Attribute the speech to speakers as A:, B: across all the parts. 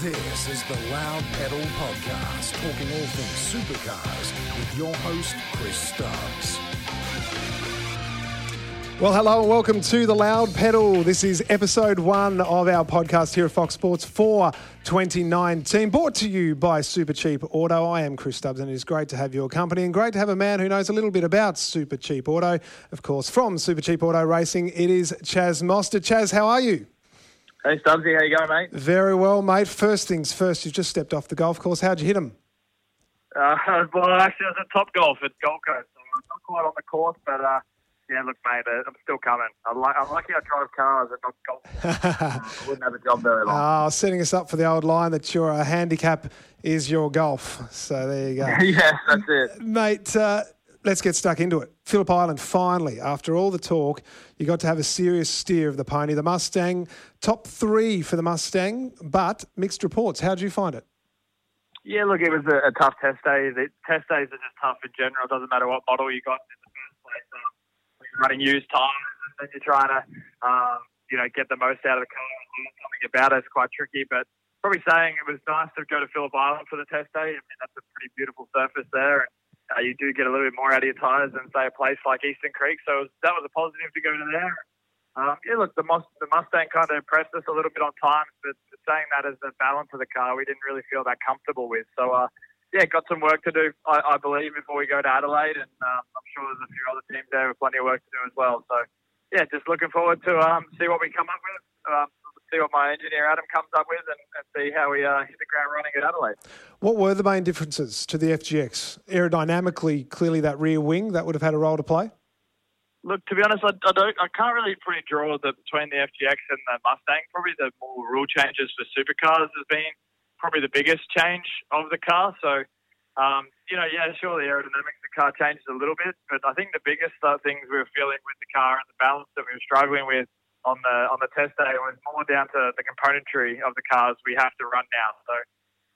A: This is the Loud Pedal Podcast, talking all things supercars with your host, Chris Stubbs.
B: Well, hello and welcome to the Loud Pedal. This is episode one of our podcast here at Fox Sports for 2019, brought to you by Super Cheap Auto. I am Chris Stubbs, and it is great to have your company and great to have a man who knows a little bit about Super Cheap Auto. Of course, from Super Cheap Auto Racing, it is Chaz Mostert. Chaz, how are you?
C: Hey Stubbsy, how you going, mate?
B: Very well, mate. First things first, you've just stepped off the golf course. How'd you hit him?
C: Uh, well, actually, I was at Top Golf at Gold Coast. So I'm not quite on the course, but uh, yeah, look, mate, uh, I'm still coming. I'm, lucky I drive cars and not golf. I wouldn't have a job very long.
B: Ah, setting us up for the old line that your uh, handicap is your golf. So there you go.
C: yes, that's it.
B: Mate, uh, let's get stuck into it. Phillip Island, finally, after all the talk, you got to have a serious steer of the pony. The Mustang, top three for the Mustang, but mixed reports. How did you find it?
C: Yeah, look, it was a, a tough test day. The test days are just tough in general. It doesn't matter what model you got in the first place. Um, you're running used tires and you're trying to, um, you know, get the most out of the car and learn something about it, it's quite tricky. But probably saying it was nice to go to Phillip Island for the test day. I mean, that's a pretty beautiful surface there. And, uh, you do get a little bit more out of your tyres than say a place like Eastern Creek. So that was a positive to go to there. Um, yeah, look, the, Must- the Mustang kind of impressed us a little bit on times, but saying that as the balance of the car, we didn't really feel that comfortable with. So, uh, yeah, got some work to do, I, I believe, before we go to Adelaide, and um, I'm sure there's a few other teams there with plenty of work to do as well. So, yeah, just looking forward to um, see what we come up with. Um, see what my engineer Adam comes up with and, and see how we uh, hit the ground running at Adelaide.
B: What were the main differences to the FGX? Aerodynamically, clearly that rear wing that would have had a role to play.
C: Look, to be honest, I, I don't. I can't really pretty draw the between the FGX and the Mustang. Probably the more rule changes for supercars has been probably the biggest change of the car. So, um, you know, yeah, sure, the aerodynamics of the car changes a little bit, but I think the biggest uh, things we were feeling with the car and the balance that we were struggling with on the on the test day It was more down to the componentry of the cars we have to run now. So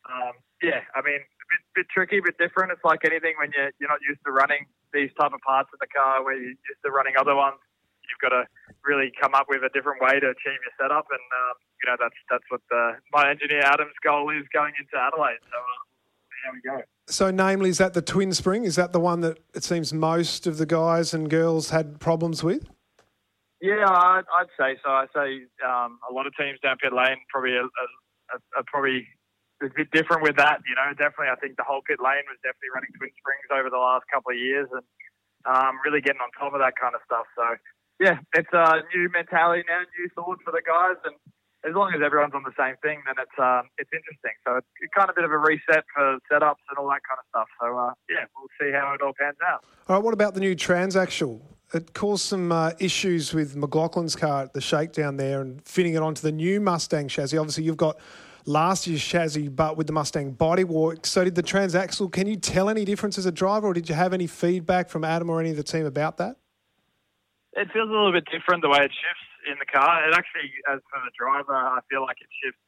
C: um, yeah, I mean, a bit, bit tricky, a bit different. It's like anything when you're you're not used to running these type of parts of the car where you're used to running other ones. You've got to really come up with a different way to achieve your setup, and um, you know that's that's what the, my engineer Adam's goal is going into Adelaide. So uh, we go.
B: So, namely, is that the twin spring? Is that the one that it seems most of the guys and girls had problems with?
C: Yeah, I'd, I'd say so. I say um, a lot of teams down pit lane probably are, are, are probably a bit different with that. You know, definitely, I think the whole pit lane was definitely running twin springs over the last couple of years and um, really getting on top of that kind of stuff. So, yeah, it's a new mentality now, new thoughts for the guys, and as long as everyone's on the same thing, then it's um, it's interesting. So it's kind of a bit of a reset for setups and all that kind of stuff. So uh, yeah, we'll see how it all pans out.
B: All right, what about the new transaxle? It caused some uh, issues with McLaughlin's car at the shakedown there and fitting it onto the new Mustang chassis. Obviously, you've got last year's chassis, but with the Mustang bodywork. So, did the transaxle? Can you tell any difference as a driver, or did you have any feedback from Adam or any of the team about that?
C: It feels a little bit different the way it shifts in the car. It actually, as for the driver, I feel like it shifts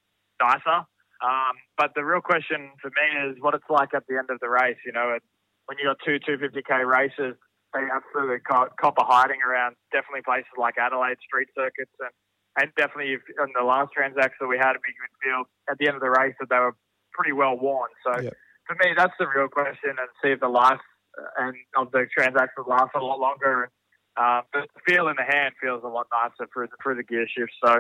C: nicer. Um, but the real question for me is what it's like at the end of the race. You know, when you got two 250k races, they absolutely cop, cop a hiding around definitely places like Adelaide street circuits and, and definitely if, in the last transaxle we had a big midfield at the end of the race that they were pretty well worn. So yep. for me, that's the real question and see if the life uh, and of the transaxle lasts a lot longer. Uh, but the feel in the hand feels a lot nicer through the, through the gear shift. So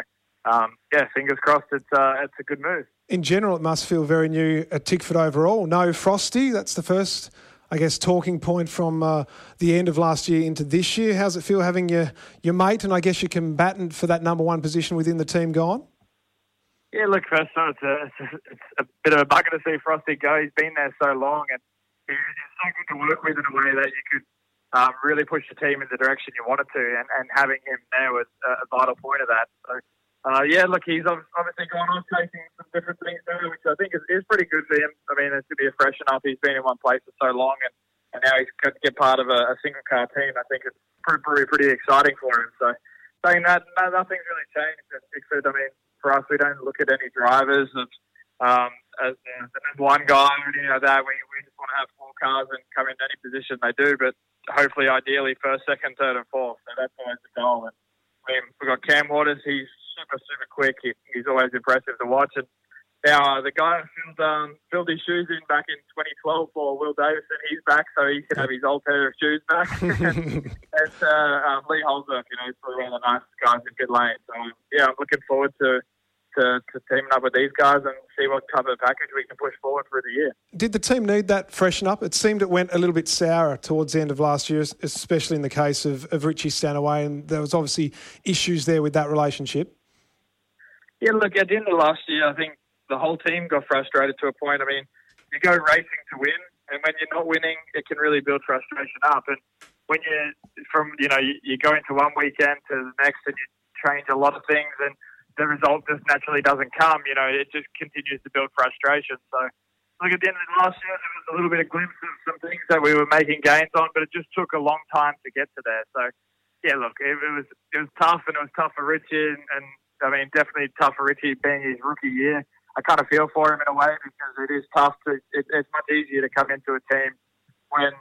C: um, yeah, fingers crossed. It's uh, it's a good move.
B: In general, it must feel very new at Tickford overall. No Frosty. That's the first I guess, talking point from uh, the end of last year into this year. How's it feel having your, your mate and I guess your combatant for that number one position within the team gone?
C: Yeah, look, first of all, it's a, it's a, it's bit of a bugger to see Frosty go. He's been there so long and he's so good to work with in a way that you could um, really push the team in the direction you wanted to, and, and having him there was a, a vital point of that. So uh, yeah, look, he's obviously gone on chasing some different things there, which I think is, is pretty good for him. I mean, it's to be a freshen up. He's been in one place for so long, and, and now he's got to get part of a, a single car team. I think it's pretty, pretty, exciting for him. So, saying that, no, nothing's really changed Tickford. I mean, for us, we don't look at any drivers of, um, as uh, the number one guy or anything like that. We, we just want to have four cars and come in any position they do, but hopefully, ideally, first, second, third, and fourth. So that's always the goal. And I mean, we've got Cam Waters. He's super, super quick. He, he's always impressive to watch. And Now, the guy filled, um, filled his shoes in back in 2012 for Will Davison, he's back, so he can have his old pair of shoes back. and uh, um, Lee Holzer, you know, he's probably one of the nicest guys in pit lane. So, yeah, I'm looking forward to, to, to teaming up with these guys and see what type of package we can push forward for the year.
B: Did the team need that freshen up? It seemed it went a little bit sour towards the end of last year, especially in the case of, of Richie Stanaway, and there was obviously issues there with that relationship.
C: Yeah, look, at the end of last year, I think the whole team got frustrated to a point. I mean, you go racing to win, and when you're not winning, it can really build frustration up. And when you from you know you, go into one weekend to the next, and you change a lot of things, and the result just naturally doesn't come. You know, it just continues to build frustration. So, look at the end of last year, there was a little bit of glimpse of some things that we were making gains on, but it just took a long time to get to there. So, yeah, look, it, was it was tough, and it was tough for Richie, and, and I mean, definitely tough for Richie being his rookie year. I kind of feel for him in a way because it is tough to. It, it's much easier to come into a team when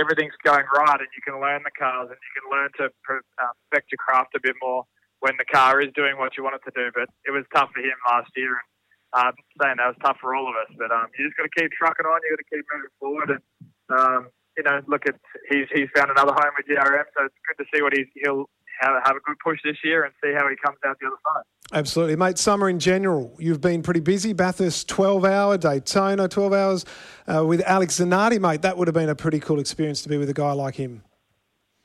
C: everything's going right and you can learn the cars and you can learn to uh, perfect your craft a bit more when the car is doing what you want it to do. But it was tough for him last year, and um, saying that was tough for all of us. But um, you just got to keep trucking on. You got to keep moving forward, and um, you know, look at he's he's found another home with GRM, so it's good to see what he's, he'll have, have a good push this year and see how he comes out the other side.
B: Absolutely, mate. Summer in general, you've been pretty busy. Bathurst, 12 hour, Daytona, 12 hours uh, with Alex Zanardi, mate. That would have been a pretty cool experience to be with a guy like him.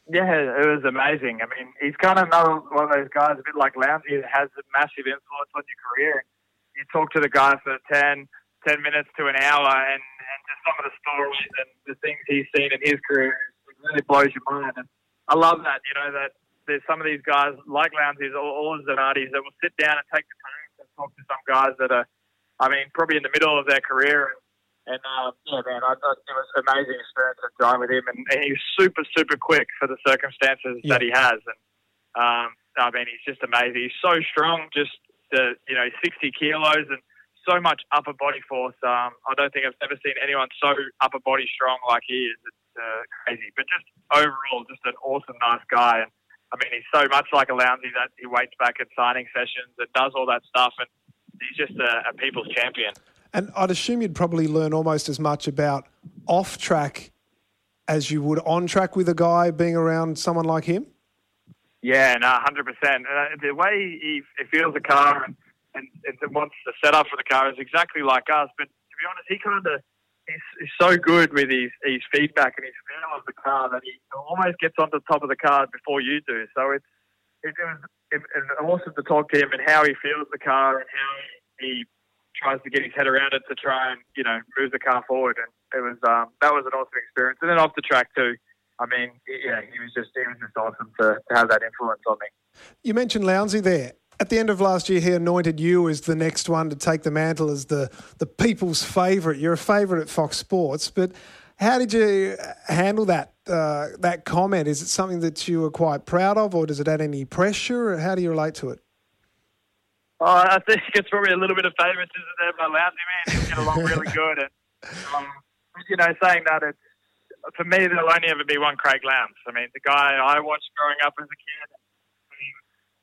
C: Yeah, it was amazing. I mean, he's kind of another one of those guys, a bit like Lowndesy, that has a massive influence on your career. You talk to the guy for 10, 10 minutes to an hour, and, and just some of the stories and the things he's seen in his career, it really blows your mind. And I love that, you know, that there's some of these guys like Lowndes or, or Zanardi's that will sit down and take the time and talk to some guys that are, I mean, probably in the middle of their career. And, and uh, yeah, man, I thought it was an amazing experience to drive with him. And, and he's super, super quick for the circumstances yeah. that he has. And um, I mean, he's just amazing. He's so strong, just the you know, 60 kilos and so much upper body force. Um, I don't think I've ever seen anyone so upper body strong like he is. It's uh, crazy. But just overall, just an awesome, nice guy. And I mean, he's so much like a Lowndesy that he waits back at signing sessions and does all that stuff, and he's just a, a people's champion.
B: And I'd assume you'd probably learn almost as much about off track as you would on track with a guy being around someone like him.
C: Yeah, no, hundred percent. Uh, the way he, he feels the car and, and, and wants the setup for the car is exactly like us. But to be honest, he kind of he's, he's so good with his, his feedback and his feel of the car that he almost gets onto the top of the car before you do. So it's it, was awesome to talk to him and how he feels the car and how he, tries to get his head around it to try and you know move the car forward. And it was um, that was an awesome experience. And then off the track too. I mean, yeah, he was just he was just awesome to, to have that influence on me.
B: You mentioned Lowndesy there at the end of last year, he anointed you as the next one to take the mantle as the, the people's favourite. You're a favourite at Fox Sports, but how did you handle that uh, that comment? Is it something that you were quite proud of, or does it add any pressure? How do you relate to it?
C: Oh, I think it's probably a little bit of favouritism there by Lowndesy man. We get along really good, and um, you know, saying that it's for me, there'll only ever be one Craig Lowndes. I mean, the guy I watched growing up as a kid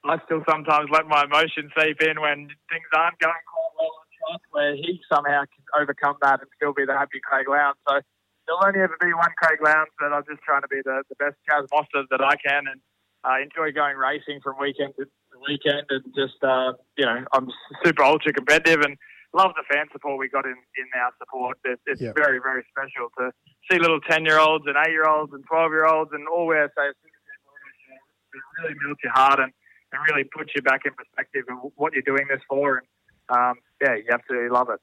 C: I still sometimes let my emotions seep in when things aren't going quite well on track, where he somehow can overcome that and still be the happy Craig Lowndes. So there'll only ever be one Craig Lowndes, but I'm just trying to be the, the best Chaz Mostert that I can and uh, enjoy going racing from weekend to weekend and just, uh, you know, I'm super ultra competitive and love the fan support we got in, in our support. It's, it's yep. very, very special to see little 10 year olds and 8 year olds and 12 year olds and all wear say, it really melts your heart and and really puts you back in perspective of what you're doing this for. And um, yeah, you absolutely love it.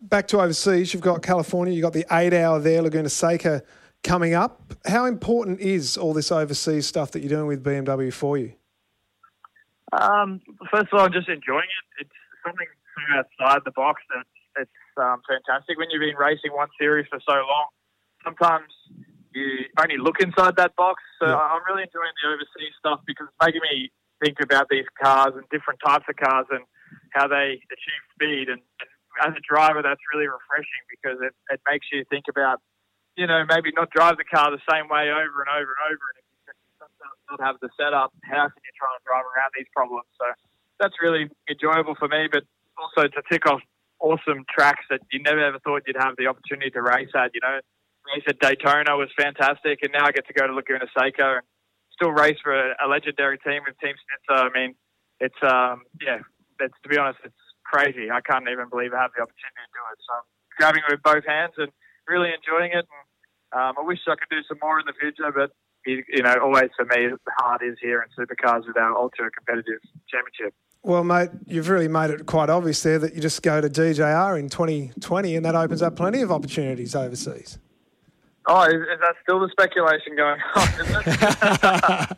B: Back to overseas, you've got California, you've got the eight hour there, Laguna Seca coming up. How important is all this overseas stuff that you're doing with BMW for you?
C: Um, first of all, I'm just enjoying it. It's something outside the box that it's um, fantastic. When you've been racing one series for so long, sometimes you only look inside that box. So yeah. I'm really enjoying the overseas stuff because it's making me think about these cars and different types of cars and how they achieve speed. And, and as a driver, that's really refreshing because it, it makes you think about, you know, maybe not drive the car the same way over and over and over. And if you don't have the setup, how can you try and drive around these problems? So that's really enjoyable for me, but also to tick off awesome tracks that you never ever thought you'd have the opportunity to race at. You know, race at Daytona was fantastic, and now I get to go to Laguna Seca and still race for a, legendary team with Team Schnitzer. I mean, it's um, yeah, it's to be honest, it's crazy. I can't even believe I have the opportunity to do it. So I'm grabbing it with both hands and really enjoying it. And um, I wish I could do some more in the future, but you know, always for me, the heart is here in supercars with our ultra competitive championship.
B: Well, mate, you've really made it quite obvious there that you just go to DJR in 2020 and that opens up plenty of opportunities overseas.
C: Oh, is, is that still the speculation going
B: on?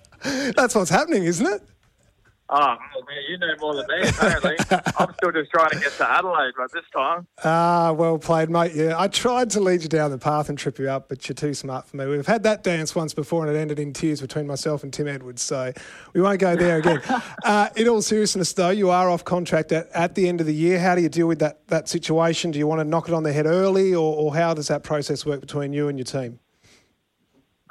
B: That's what's happening, isn't it?
C: Oh, man, you know more than me, apparently. I'm still just trying to get to Adelaide by this time.
B: Ah, well played, mate. Yeah, I tried to lead you down the path and trip you up, but you're too smart for me. We've had that dance once before and it ended in tears between myself and Tim Edwards, so we won't go there again. uh, in all seriousness, though, you are off contract at, at the end of the year. How do you deal with that, that situation? Do you want to knock it on the head early, or, or how does that process work between you and your team?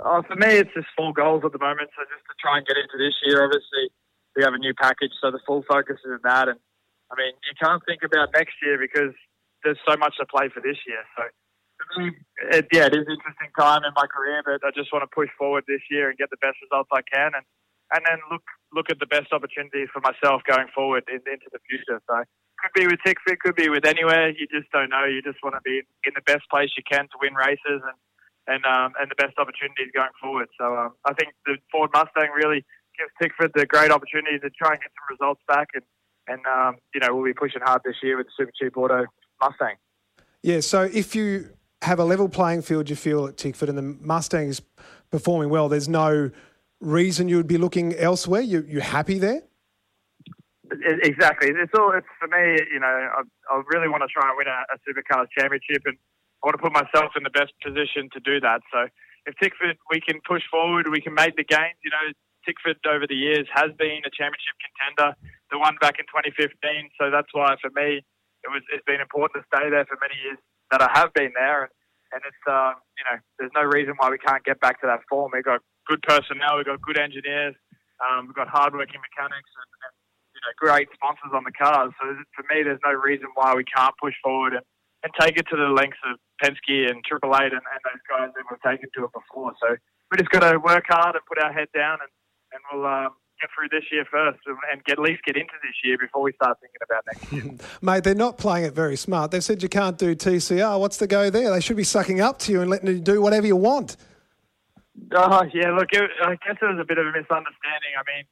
C: Oh, for me, it's just four goals at the moment, so just to try and get into this year, obviously we have a new package, so the full focus is on that. And I mean, you can't think about next year because there's so much to play for this year. So for me, it, yeah, it is an interesting time in my career, but I just want to push forward this year and get the best results I can, and and then look look at the best opportunities for myself going forward in, into the future. So could be with Tickford, could be with anywhere. You just don't know. You just want to be in the best place you can to win races and and um, and the best opportunities going forward. So um, I think the Ford Mustang really gives Tickford the great opportunity to try and get some results back, and and um, you know we'll be pushing hard this year with the Super Cheap Auto Mustang.
B: Yeah. So if you have a level playing field, you feel at Tickford, and the Mustang is performing well, there's no reason you would be looking elsewhere. You you happy there?
C: Exactly. It's all. It's for me. You know, I, I really want to try and win a, a supercars championship, and I want to put myself in the best position to do that. So if Tickford we can push forward, we can make the gains. You know, Tickford over the years has been a championship contender. The one back in 2015. So that's why for me it was it's been important to stay there for many years that I have been there. And, and it's um, you know there's no reason why we can't get back to that form. We've got good personnel, we've got good engineers, um, we've got hardworking mechanics, and, and you know great sponsors on the cars. So for me, there's no reason why we can't push forward and, and take it to the lengths of Penske and Triple Eight and, and those guys that we've taken to it before. So we just got to work hard and put our head down and and we'll um, get through this year first and get, at least get into this year before we start thinking about next year.
B: Mate, they're not playing it very smart. They've said you can't do TCR. What's the go there? They should be sucking up to you and letting you do whatever you want.
C: Oh, yeah, look, it, I guess it was a bit of a misunderstanding. I mean,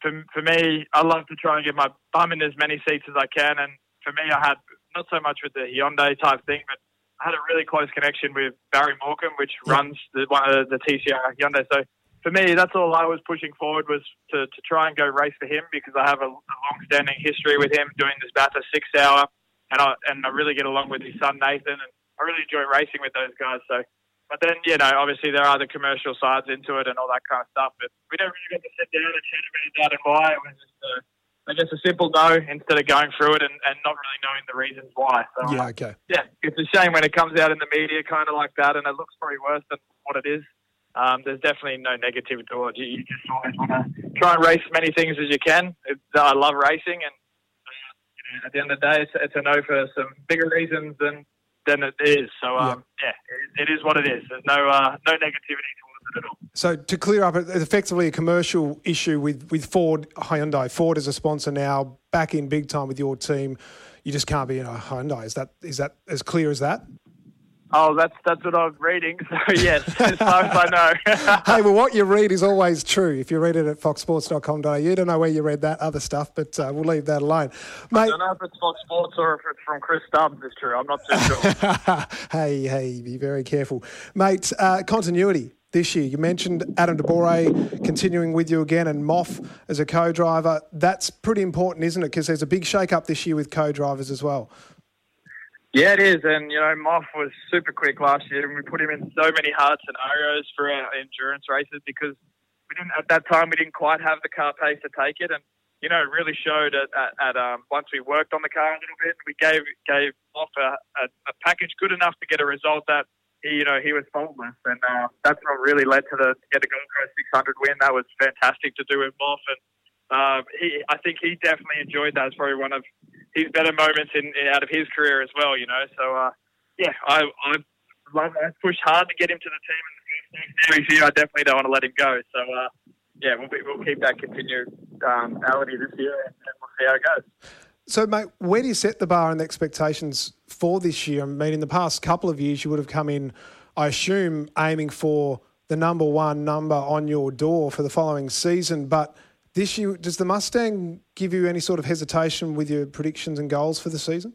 C: for, for me, I love to try and get my bum in as many seats as I can. And for me, I had not so much with the Hyundai type thing, but I had a really close connection with Barry Morcom, which runs the, one of the TCR Hyundai. So for me, that's all I was pushing forward was to, to try and go race for him because I have a, a long-standing history with him doing this Bathurst six hour, and I and I really get along with his son Nathan, and I really enjoy racing with those guys. So, but then you know, obviously there are the commercial sides into it and all that kind of stuff, but we don't really get to sit down and chat about that and why. It was just a, I guess a simple no instead of going through it and, and not really knowing the reasons why. So,
B: yeah, okay.
C: Yeah, it's a shame when it comes out in the media kind of like that, and it looks probably worse than what it is um, there's definitely no negative towards you. You just always want to try and race as many things as you can. It, I love racing, and uh, you know, at the end of the day, it's, it's, a no for some bigger reasons than than it is. So um, yeah, yeah it, it is what it is. There's no uh, no negativity towards it at all.
B: So to clear up, it's effectively a commercial issue with with Ford Hyundai. Ford is a sponsor now, back in big time with your team. You just can't be in a Hyundai. Is that is that as clear as that?
C: Oh, that's that's what I'm reading. So yes, as far as I know.
B: hey, well, what you read is always true. If you read it at foxsports.com.au, you don't know where you read that other stuff, but uh, we'll leave that alone,
C: mate. I don't know if it's Fox Sports or if it's from Chris Stubbs. It's true. I'm not too sure.
B: hey, hey, be very careful, mate. Uh, continuity this year. You mentioned Adam De Borre continuing with you again and Moff as a co-driver. That's pretty important, isn't it? Because there's a big shake-up this year with co-drivers as well.
C: Yeah, it is. And, you know, Moff was super quick last year, and we put him in so many hard scenarios for our endurance races because we didn't, at that time, we didn't quite have the car pace to take it. And, you know, it really showed at, at, at um, once we worked on the car a little bit, we gave, gave Moff a, a, a package good enough to get a result that he, you know, he was faultless. And uh, that's what really led to the, to get a Gold Coast 600 win. That was fantastic to do with Moff. And, uh, he, I think he definitely enjoyed that. It's probably one of his better moments in, in out of his career as well. You know, so uh, yeah, I I love I pushed hard to get him to the team series here. I definitely don't want to let him go. So uh, yeah, we'll be, we'll keep that continued um, this year, and, and we'll see how it goes.
B: So, mate, where do you set the bar and the expectations for this year? I mean, in the past couple of years, you would have come in, I assume, aiming for the number one number on your door for the following season. But this year, does the Mustang give you any sort of hesitation with your predictions and goals for the season?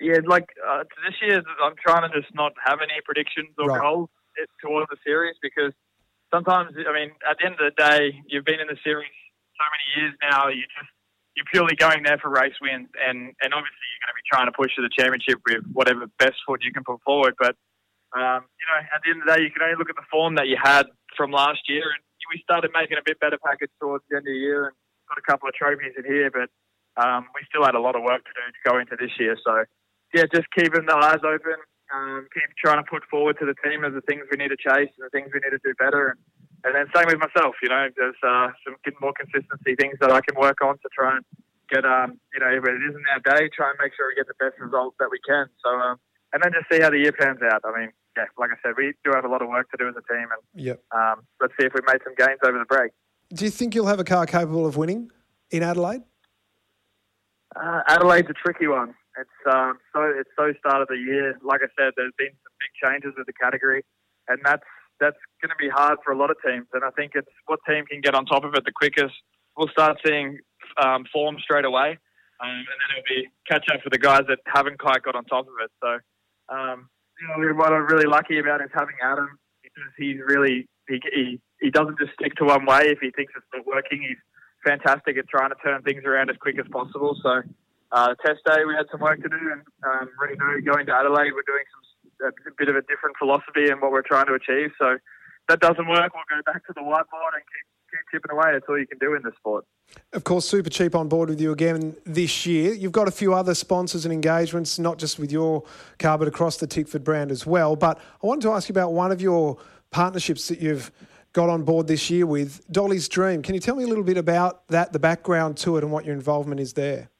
C: Yeah, like uh, this year, I'm trying to just not have any predictions or right. goals towards the series because sometimes, I mean, at the end of the day, you've been in the series so many years now. You just you're purely going there for race wins, and and obviously you're going to be trying to push to the championship with whatever best foot you can put forward. But um, you know, at the end of the day, you can only look at the form that you had from last year, and we started making a bit better package towards the end of the year, and got a couple of trophies in here, but um, we still had a lot of work to do to go into this year. So yeah, just keeping the eyes open, um, keep trying to put forward to the team as the things we need to chase and the things we need to do better. And, and then same with myself, you know, there's uh, some getting more consistency things that I can work on to try and get, um, you know, if it isn't our day, try and make sure we get the best results that we can. So, um, and then just see how the year pans out. I mean, yeah, like I said, we do have a lot of work to do as a team, and
B: yep.
C: um, let's see if we made some gains over the break.
B: Do you think you'll have a car capable of winning in Adelaide?
C: Uh, Adelaide's a tricky one. It's um, so it's so start of the year. Like I said, there's been some big changes with the category, and that's that's going to be hard for a lot of teams. And I think it's what team can get on top of it the quickest. We'll start seeing um, form straight away, um, and then it'll be catch up for the guys that haven't quite got on top of it. So, um, you know, what I'm really lucky about is having Adam because he's really he, he he doesn't just stick to one way. If he thinks it's not working, he's fantastic at trying to turn things around as quick as possible. So, uh, test day we had some work to do, and um, going to Adelaide, we're doing some a bit of a different philosophy in what we're trying to achieve. So that doesn't work, we'll go back to the whiteboard and keep, keep chipping away. That's all you can do in this sport.
B: Of course, Super Cheap on board with you again this year. You've got a few other sponsors and engagements, not just with your car, but across the Tickford brand as well. But I wanted to ask you about one of your partnerships that you've got on board this year with Dolly's Dream. Can you tell me a little bit about that, the background to it, and what your involvement is there?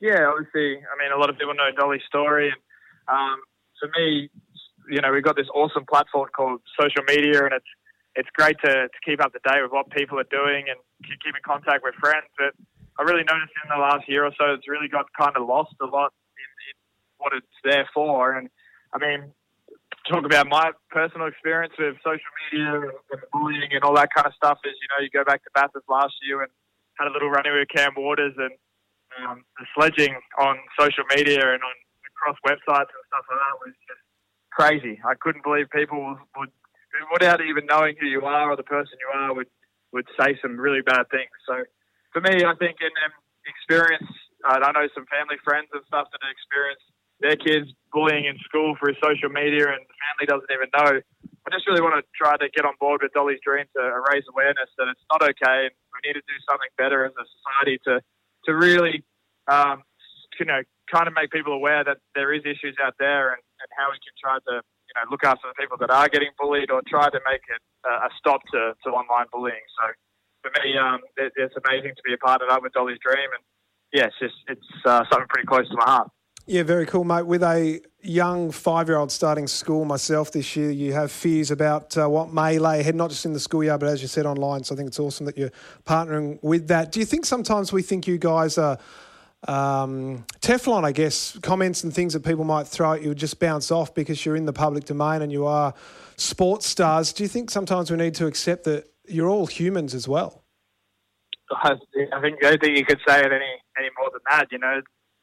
C: Yeah, obviously, I mean, a lot of people know Dolly's story, and um, for me, you know, we've got this awesome platform called social media, and it's it's great to, to keep up to date with what people are doing and keep in contact with friends. But I really noticed in the last year or so, it's really got kind of lost a lot in, in what it's there for. And I mean, talk about my personal experience with social media and bullying and all that kind of stuff. Is you know, you go back to Bathurst last year and had a little run in with Cam Waters and um, the sledging on social media and on across websites and stuff like that was just crazy. I couldn't believe people would, without even knowing who you are or the person you are, would would say some really bad things. So for me, I think in um, experience, uh, I know some family friends and stuff that have experienced their kids bullying in school through social media, and the family doesn't even know. I just really want to try to get on board with Dolly's Dream to raise awareness that it's not okay, and we need to do something better as a society to to really, um, you know, trying to make people aware that there is issues out there and, and how we can try to you know look after the people that are getting bullied or try to make it uh, a stop to, to online bullying. So for me, um, it, it's amazing to be a part of that with Dolly's Dream, and yeah, it's just it's uh, something pretty close to my heart.
B: Yeah, very cool, mate. With a young five-year-old starting school myself this year, you have fears about uh, what may lay ahead, not just in the schoolyard, but as you said online. So I think it's awesome that you're partnering with that. Do you think sometimes we think you guys are um, Teflon, I guess, comments and things that people might throw at you would just bounce off because you're in the public domain and you are sports stars. Do you think sometimes we need to accept that you're all humans as well?
C: I think I don't think you could say it any any more than that. You know,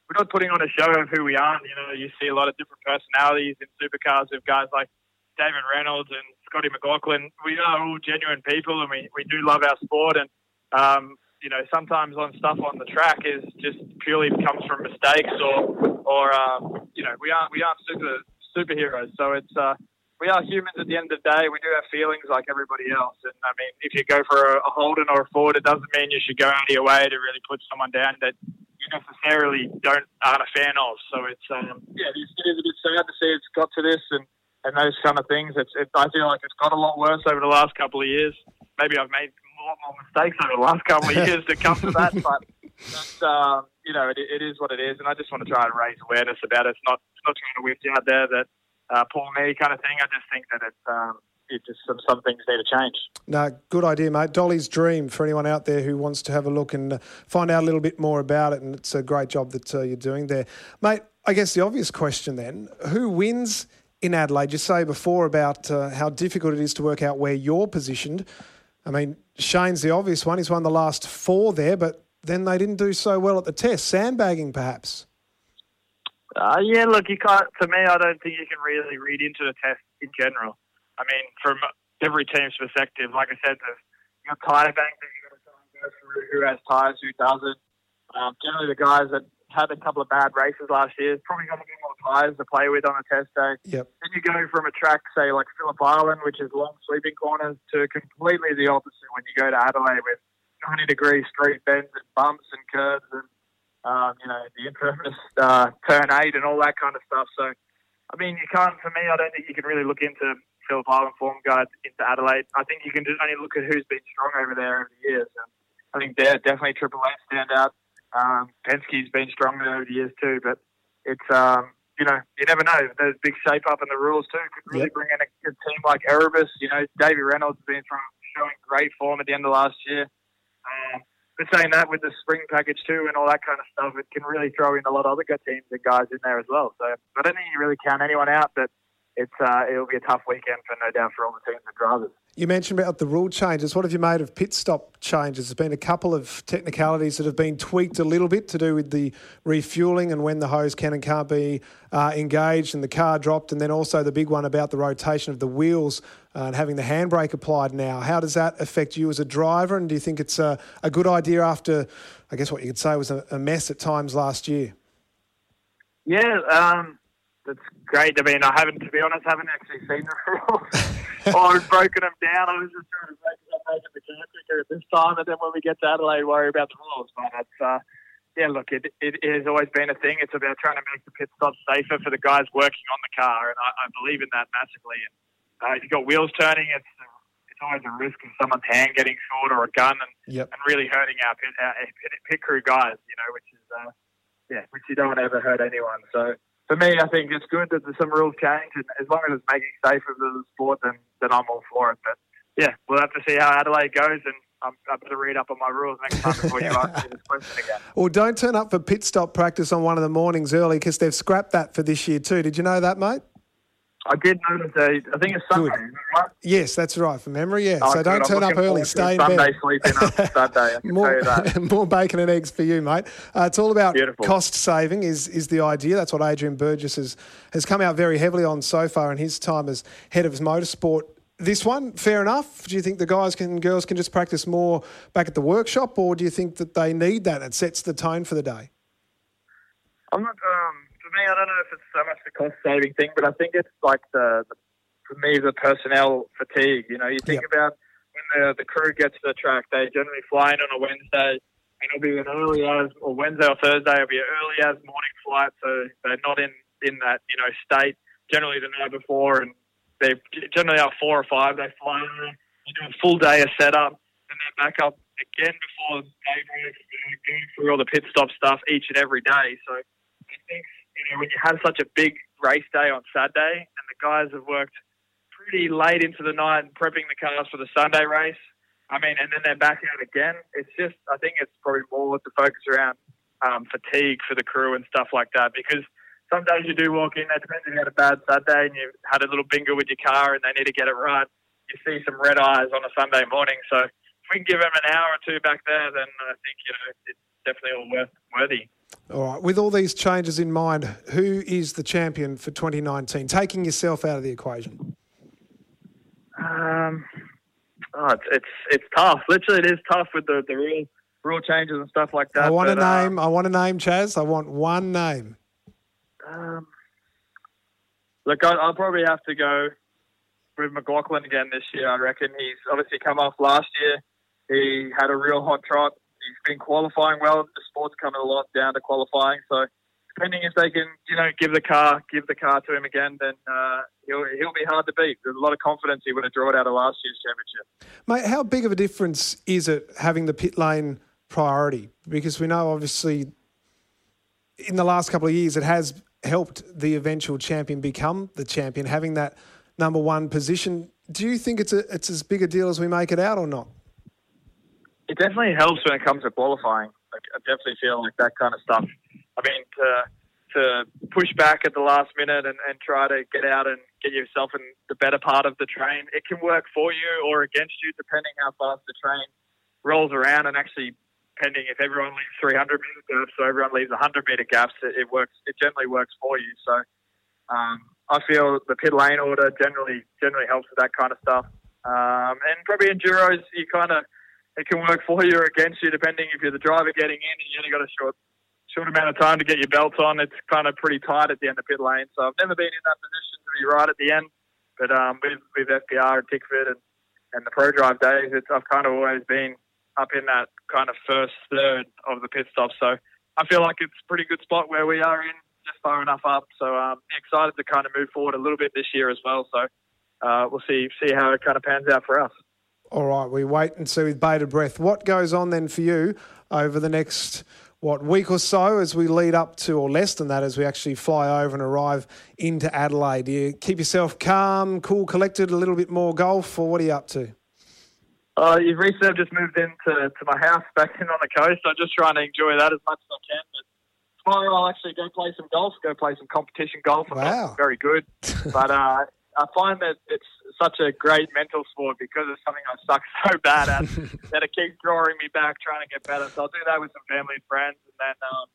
C: we're not putting on a show of who we are. You know, you see a lot of different personalities in supercars with guys like David Reynolds and Scotty McLaughlin. We are all genuine people, and we, we do love our sport. And um, you know, sometimes on stuff on the track is just purely comes from mistakes or, or um, you know, we aren't we aren't super superheroes. So it's uh, we are humans at the end of the day. We do have feelings like everybody else. And I mean, if you go for a, a Holden or a Ford, it doesn't mean you should go out of your way to really put someone down that you necessarily don't aren't a fan of. So it's um, yeah, it is, a bit sad to see it's got to this and and those kind of things. It's it, I feel like it's got a lot worse over the last couple of years. Maybe I've made lot more mistakes over the last couple of years to come to that. But that's, um, you know, it, it is what it is, and I just want to try and raise awareness about it. It's not it's not trying to you out there that uh, Paul me kind of thing. I just think that it's. Um, it just some, some things need to change.
B: No, good idea, mate. Dolly's dream for anyone out there who wants to have a look and uh, find out a little bit more about it, and it's a great job that uh, you're doing there, mate. I guess the obvious question then: Who wins in Adelaide? You say before about uh, how difficult it is to work out where you're positioned. I mean, Shane's the obvious one. He's won the last four there, but then they didn't do so well at the test. Sandbagging, perhaps.
C: Uh, yeah, look, you can't. To me, I don't think you can really read into the test in general. I mean, from every team's perspective, like I said, got tyre bank that you've got to go through who has tyres, who doesn't. Um, generally, the guys that had a couple of bad races last year probably got a bit more tyres to play with on a test day.
B: Yep.
C: Then you go from a track, say, like Phillip Island, which is long sweeping corners, to completely the opposite when you go to Adelaide with 90 degree street bends and bumps and curves and, um, you know, the infamous uh, turn eight and all that kind of stuff. So, I mean, you can't, for me, I don't think you can really look into Phillip Island form guard into Adelaide. I think you can just only look at who's been strong over there over the years. And I think they're definitely Triple Eight stand out. Um, Penske's been strong over the years too, but it's um, you know you never know. There's big shape up in the rules too. Could really yep. bring in a, a team like Erebus. You know, Davy Reynolds has been from showing great form at the end of last year. Um, but saying that with the spring package too and all that kind of stuff, it can really throw in a lot of other good teams and guys in there as well. So I don't think you really count anyone out, but it's uh, it'll be a tough weekend for no doubt for all the teams and drivers.
B: You mentioned about the rule changes. What have you made of pit stop changes? There's been a couple of technicalities that have been tweaked a little bit to do with the refueling and when the hose can and can't be uh, engaged and the car dropped, and then also the big one about the rotation of the wheels uh, and having the handbrake applied now. How does that affect you as a driver? And do you think it's a, a good idea after, I guess what you could say was a, a mess at times last year?
C: Yeah, um, that's great. I mean, I haven't, to be honest, haven't actually seen the rules or I've broken them down. I was just trying to make it make the quicker at this time, and then when we get to Adelaide, worry about the rules. But it's, uh, yeah, look, it, it has always been a thing. It's about trying to make the pit stop safer for the guys working on the car, and I, I believe in that massively. And uh, if you've got wheels turning, it's it's always a risk of someone's hand getting short or a gun and,
B: yep.
C: and really hurting our pit, our pit, pit crew guys. You know, which is uh, yeah, which you don't want to ever hurt anyone. So for me, I think it's good that there's some rules change, and as long as it's making safer for the sport, then then I'm all for it. But yeah, we'll have to see how Adelaide goes, and I'm, I better read up on my rules next time before you ask me this question again.
B: Well, don't turn up for pit stop practice on one of the mornings early because they've scrapped that for this year too. Did you know that, mate?
C: I did notice that. I think it's Sunday. Right?
B: Yes, that's right. From memory, yeah. Oh, so don't turn up early. Stay in
C: Sunday
B: bed.
C: sleeping on Sunday.
B: more, more bacon and eggs for you, mate. Uh, it's all about
C: Beautiful.
B: cost saving. Is is the idea? That's what Adrian Burgess has has come out very heavily on so far in his time as head of his motorsport. This one, fair enough. Do you think the guys can girls can just practice more back at the workshop, or do you think that they need that? It sets the tone for the day.
C: I'm not. Um, me, I don't know if it's so much the cost saving thing, but I think it's like the, the for me the personnel fatigue. You know, you think yep. about when the the crew gets to the track, they generally fly in on a Wednesday, and it'll be an early as or Wednesday or Thursday, it'll be an early as morning flight, so they're not in in that you know state generally the night before, and they generally are four or five. They fly in, you do a full day of setup, and then back up again before daybreak, going through all the pit stop stuff each and every day. So I think you know, when you have such a big race day on Saturday and the guys have worked pretty late into the night and prepping the cars for the Sunday race, I mean, and then they're back out again. It's just, I think it's probably more to focus around um, fatigue for the crew and stuff like that because some days you do walk in, it depends if you had a bad Saturday and you had a little bingo with your car and they need to get it right. You see some red eyes on a Sunday morning. So if we can give them an hour or two back there, then I think, you know, it's definitely all worth, worthy.
B: All right. With all these changes in mind, who is the champion for 2019? Taking yourself out of the equation.
C: Um, oh, it's it's it's tough. Literally, it is tough with the the rule rule changes and stuff like that. I
B: want
C: but,
B: a name. Uh, I want a name, Chaz. I want one name.
C: Um, look, I, I'll probably have to go with McLaughlin again this year. I reckon he's obviously come off last year. He had a real hot trot he's been qualifying well. The sport's coming a lot down to qualifying, so depending if they can, you know, give the car, give the car to him again, then uh, he'll he'll be hard to beat. There's a lot of confidence he would have drawn out of last year's championship.
B: Mate, how big of a difference is it having the pit lane priority? Because we know obviously in the last couple of years it has helped the eventual champion become the champion, having that number one position. Do you think it's a, it's as big a deal as we make it out or not?
C: It definitely helps when it comes to qualifying. Like, I definitely feel like that kind of stuff. I mean, to to push back at the last minute and, and try to get out and get yourself in the better part of the train, it can work for you or against you depending how fast the train rolls around. And actually, depending if everyone leaves 300 meter gaps, so everyone leaves 100 meter gaps, it, it works. It generally works for you. So um, I feel the pit lane order generally generally helps with that kind of stuff. Um, and probably enduros, you kind of it can work for you or against you depending if you're the driver getting in and you only got a short short amount of time to get your belts on. It's kind of pretty tight at the end of pit lane. So I've never been in that position to be right at the end. But um, with with FPR and Tickford and and the Prodrive days, it's I've kind of always been up in that kind of first third of the pit stop. So I feel like it's a pretty good spot where we are in, just far enough up. So um, excited to kind of move forward a little bit this year as well. So uh, we'll see see how it kind of pans out for us.
B: All right, we wait and see with bated breath. What goes on then for you over the next what week or so as we lead up to, or less than that, as we actually fly over and arrive into Adelaide? Do you keep yourself calm, cool, collected, a little bit more golf, or what are you up to?
C: Uh, you've recently just moved into to my house back in on the coast. I'm just trying to enjoy that as much as I can. But tomorrow I'll actually go play some golf, go play some competition golf. I'm
B: wow.
C: not very good, but uh, I find that it's such a great mental sport because it's something I suck so bad at that it keeps drawing me back, trying to get better. So I'll do that with some family and friends, and then um,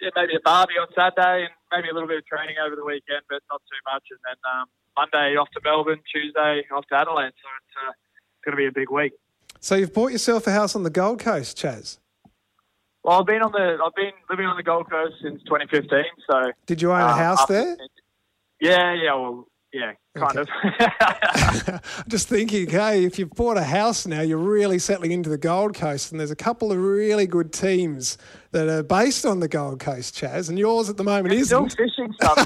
C: yeah, maybe a barbie on Saturday, and maybe a little bit of training over the weekend, but not too much. And then um, Monday off to Melbourne, Tuesday off to Adelaide. So it's uh, going to be a big week.
B: So you've bought yourself a house on the Gold Coast, Chaz.
C: Well, I've been on the I've been living on the Gold Coast since 2015. So
B: did you own a um, house there?
C: Yeah, yeah. Well, yeah, kind okay.
B: of. Just thinking, hey, if you've bought a house now, you're really settling into the Gold Coast, and there's a couple of really good teams that are based on the Gold Coast, Chaz, and yours at the moment isn't.
C: Still fishing stuff,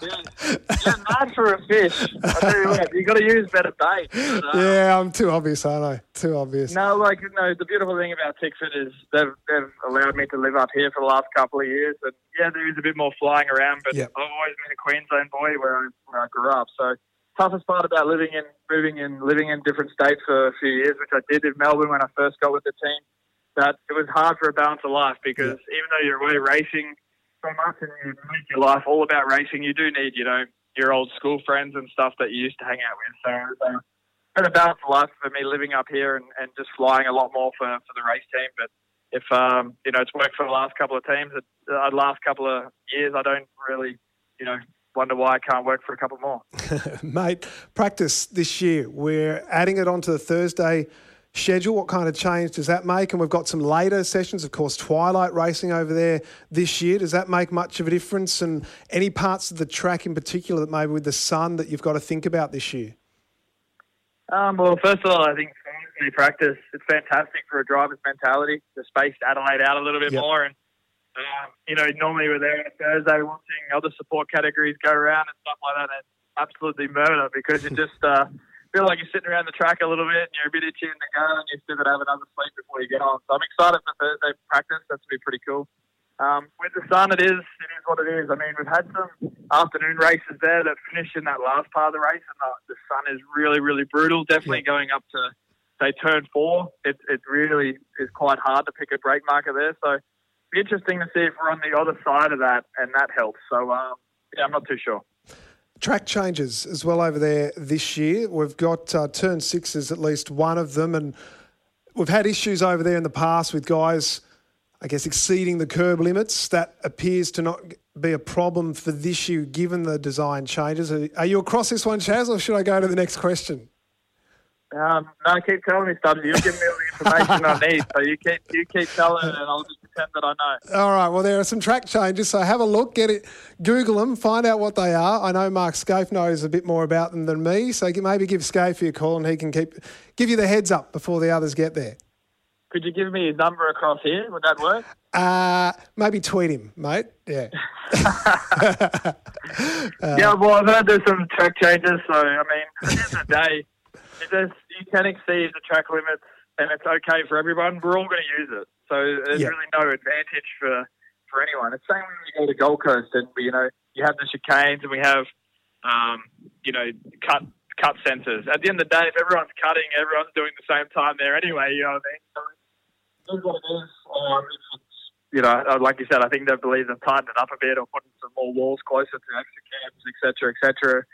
C: you know. you're, mad for a fish. I tell you what, you got to use better bait.
B: Yeah, I'm too obvious, aren't I? Too obvious.
C: No, like no. The beautiful thing about Tickford is they've they've allowed me to live up here for the last couple of years, and yeah, there is a bit more flying around, but yep. I've always been a Queensland boy where I, where I grew up, so toughest part about living in moving in living in different states for a few years, which I did in Melbourne when I first got with the team, that it was hard for a balance of life because yeah. even though you're away racing so much and you make your life all about racing, you do need you know your old school friends and stuff that you used to hang out with. So. so been a balance of life for me living up here and, and just flying a lot more for, for the race team. But if um, you know it's worked for the last couple of teams, the uh, last couple of years, I don't really you know wonder why I can't work for a couple more.
B: Mate, practice this year. We're adding it onto the Thursday schedule. What kind of change does that make? And we've got some later sessions, of course, twilight racing over there this year. Does that make much of a difference? And any parts of the track in particular that maybe with the sun that you've got to think about this year?
C: Um, well, first of all, I think practice it's fantastic for a driver's mentality to space Adelaide out a little bit yep. more and um, you know, normally we're there on a Thursday watching other support categories go around and stuff like that. And it's absolutely murder because you just uh, feel like you're sitting around the track a little bit and you're a bit itchy in the go and you still got to have another sleep before you get on. So I'm excited for Thursday practice. That's going to be pretty cool. Um, with the sun, it is it is what it is. I mean, we've had some afternoon races there that finished in that last part of the race, and the, the sun is really, really brutal. Definitely going up to say turn four, it it really is quite hard to pick a brake marker there. So be interesting to see if we're on the other side of that, and that helps. So, um, yeah, I'm not too sure.
B: Track changes as well over there this year. We've got uh, turn six is at least one of them, and we've had issues over there in the past with guys, I guess, exceeding the curb limits. That appears to not be a problem for this year, given the design changes. Are you across this one, Chaz, or should I go to the next question?
C: Um, no, keep telling me. You'll give me all the information I need. So you keep you keep telling, and I'll just pretend that I know.
B: All right. Well, there are some track changes, so have a look, get it, Google them, find out what they are. I know Mark Skaife knows a bit more about them than me, so maybe give Skaife a call, and he can keep give you the heads up before the others get there.
C: Could you give me his number across here? Would that work?
B: Uh, maybe tweet him, mate. Yeah.
C: yeah, well, I've heard there's some track changes, so I mean, at the end of the day, you can exceed the track limits and it's okay for everyone, we're all going to use it. So there's
B: Yeah.
C: really no advantage for for anyone. It's the same when you go to Gold Coast and you know you have the chicanes and we have um, you know cut cut sensors. At the end of the day, if everyone's cutting, everyone's doing the same time there anyway. You know what I mean? So it is what it is. Um, you know, like you said, I think they believe they've tightened it up a bit or putting some more walls closer to extra camps, etc., etc. It,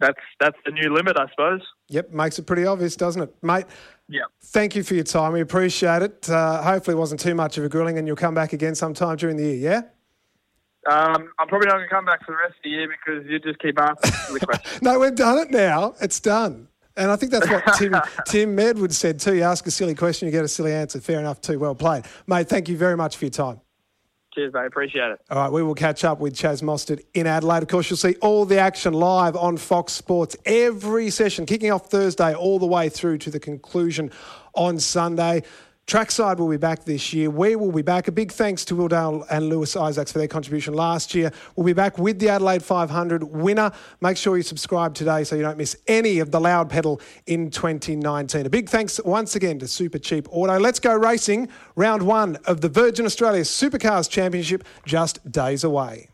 C: that's that's the new limit, I suppose.
B: Yep, makes it pretty obvious, doesn't it, mate?
C: Yeah.
B: Thank you for your time. We appreciate it. Uh, hopefully, it wasn't too much of a grilling, and you'll come back again sometime during the year. Yeah.
C: Um, I'm probably not going to come back for the rest of the year because you just keep asking the questions.
B: No, we've done it now. It's done. And I think that's what Tim Tim Medwood said too. You ask a silly question, you get a silly answer. Fair enough, too. Well played, mate. Thank you very much for your time.
C: Cheers, mate. Appreciate it.
B: All right, we will catch up with Chaz Mostert in Adelaide. Of course, you'll see all the action live on Fox Sports every session, kicking off Thursday all the way through to the conclusion on Sunday. Trackside will be back this year. We will be back. A big thanks to Will Dale and Lewis Isaacs for their contribution last year. We'll be back with the Adelaide 500 winner. Make sure you subscribe today so you don't miss any of the loud pedal in 2019. A big thanks once again to Super Cheap Auto. Let's go racing. Round one of the Virgin Australia Supercars Championship just days away.